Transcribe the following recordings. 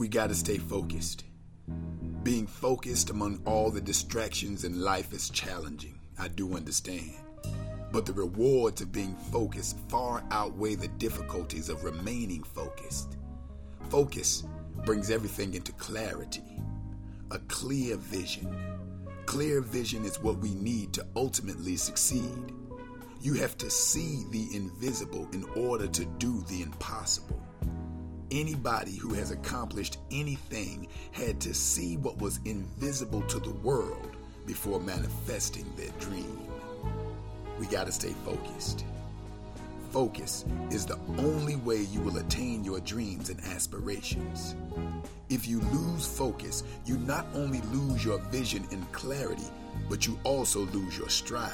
We got to stay focused. Being focused among all the distractions in life is challenging. I do understand. But the rewards of being focused far outweigh the difficulties of remaining focused. Focus brings everything into clarity, a clear vision. Clear vision is what we need to ultimately succeed. You have to see the invisible in order to do the impossible. Anybody who has accomplished anything had to see what was invisible to the world before manifesting their dream. We got to stay focused. Focus is the only way you will attain your dreams and aspirations. If you lose focus, you not only lose your vision and clarity, but you also lose your stride.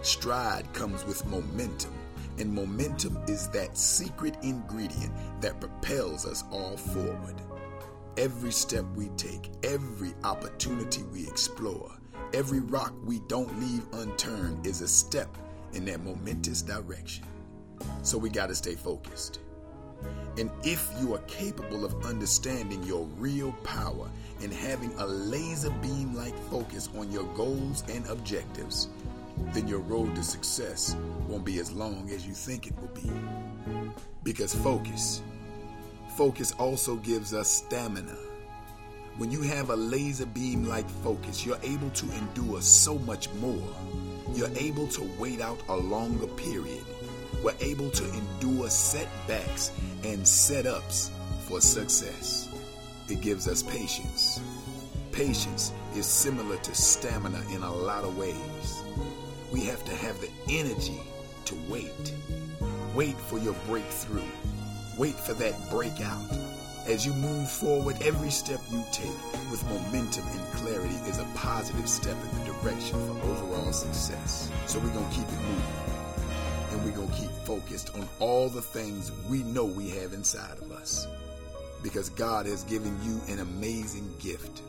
Stride comes with momentum, and momentum is that secret ingredient that propels us all forward. Every step we take, every opportunity we explore, every rock we don't leave unturned is a step in that momentous direction. So we got to stay focused. And if you are capable of understanding your real power and having a laser beam like focus on your goals and objectives, then your road to success won't be as long as you think it will be. Because focus, focus also gives us stamina. When you have a laser beam like focus, you're able to endure so much more. You're able to wait out a longer period we're able to endure setbacks and setups for success. It gives us patience. Patience is similar to stamina in a lot of ways. We have to have the energy to wait. Wait for your breakthrough. Wait for that breakout. As you move forward, every step you take with momentum and clarity is a positive step in the direction for overall success. So we're going to keep it moving and we're going to keep focused on all the things we know we have inside of us. Because God has given you an amazing gift.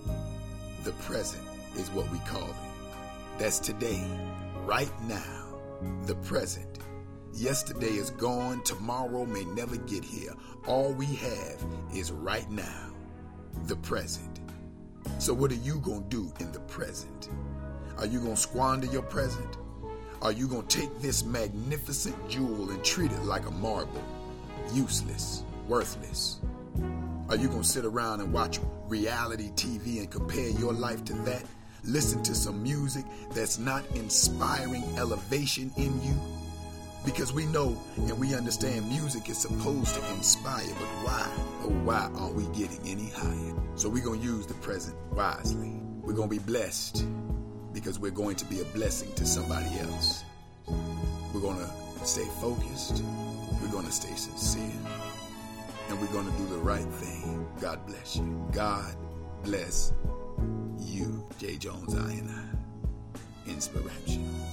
The present is what we call it. That's today, right now, the present. Yesterday is gone, tomorrow may never get here. All we have is right now, the present. So, what are you going to do in the present? Are you going to squander your present? Are you going to take this magnificent jewel and treat it like a marble? Useless, worthless. Are you going to sit around and watch reality TV and compare your life to that? Listen to some music that's not inspiring elevation in you? Because we know and we understand music is supposed to inspire, but why? Oh, why aren't we getting any higher? So we're going to use the present wisely. We're going to be blessed because we're going to be a blessing to somebody else. We're going to stay focused. We're going to stay sincere. And we're going to do the right thing. God bless you. God bless you. J. Jones, I and I. Inspiration.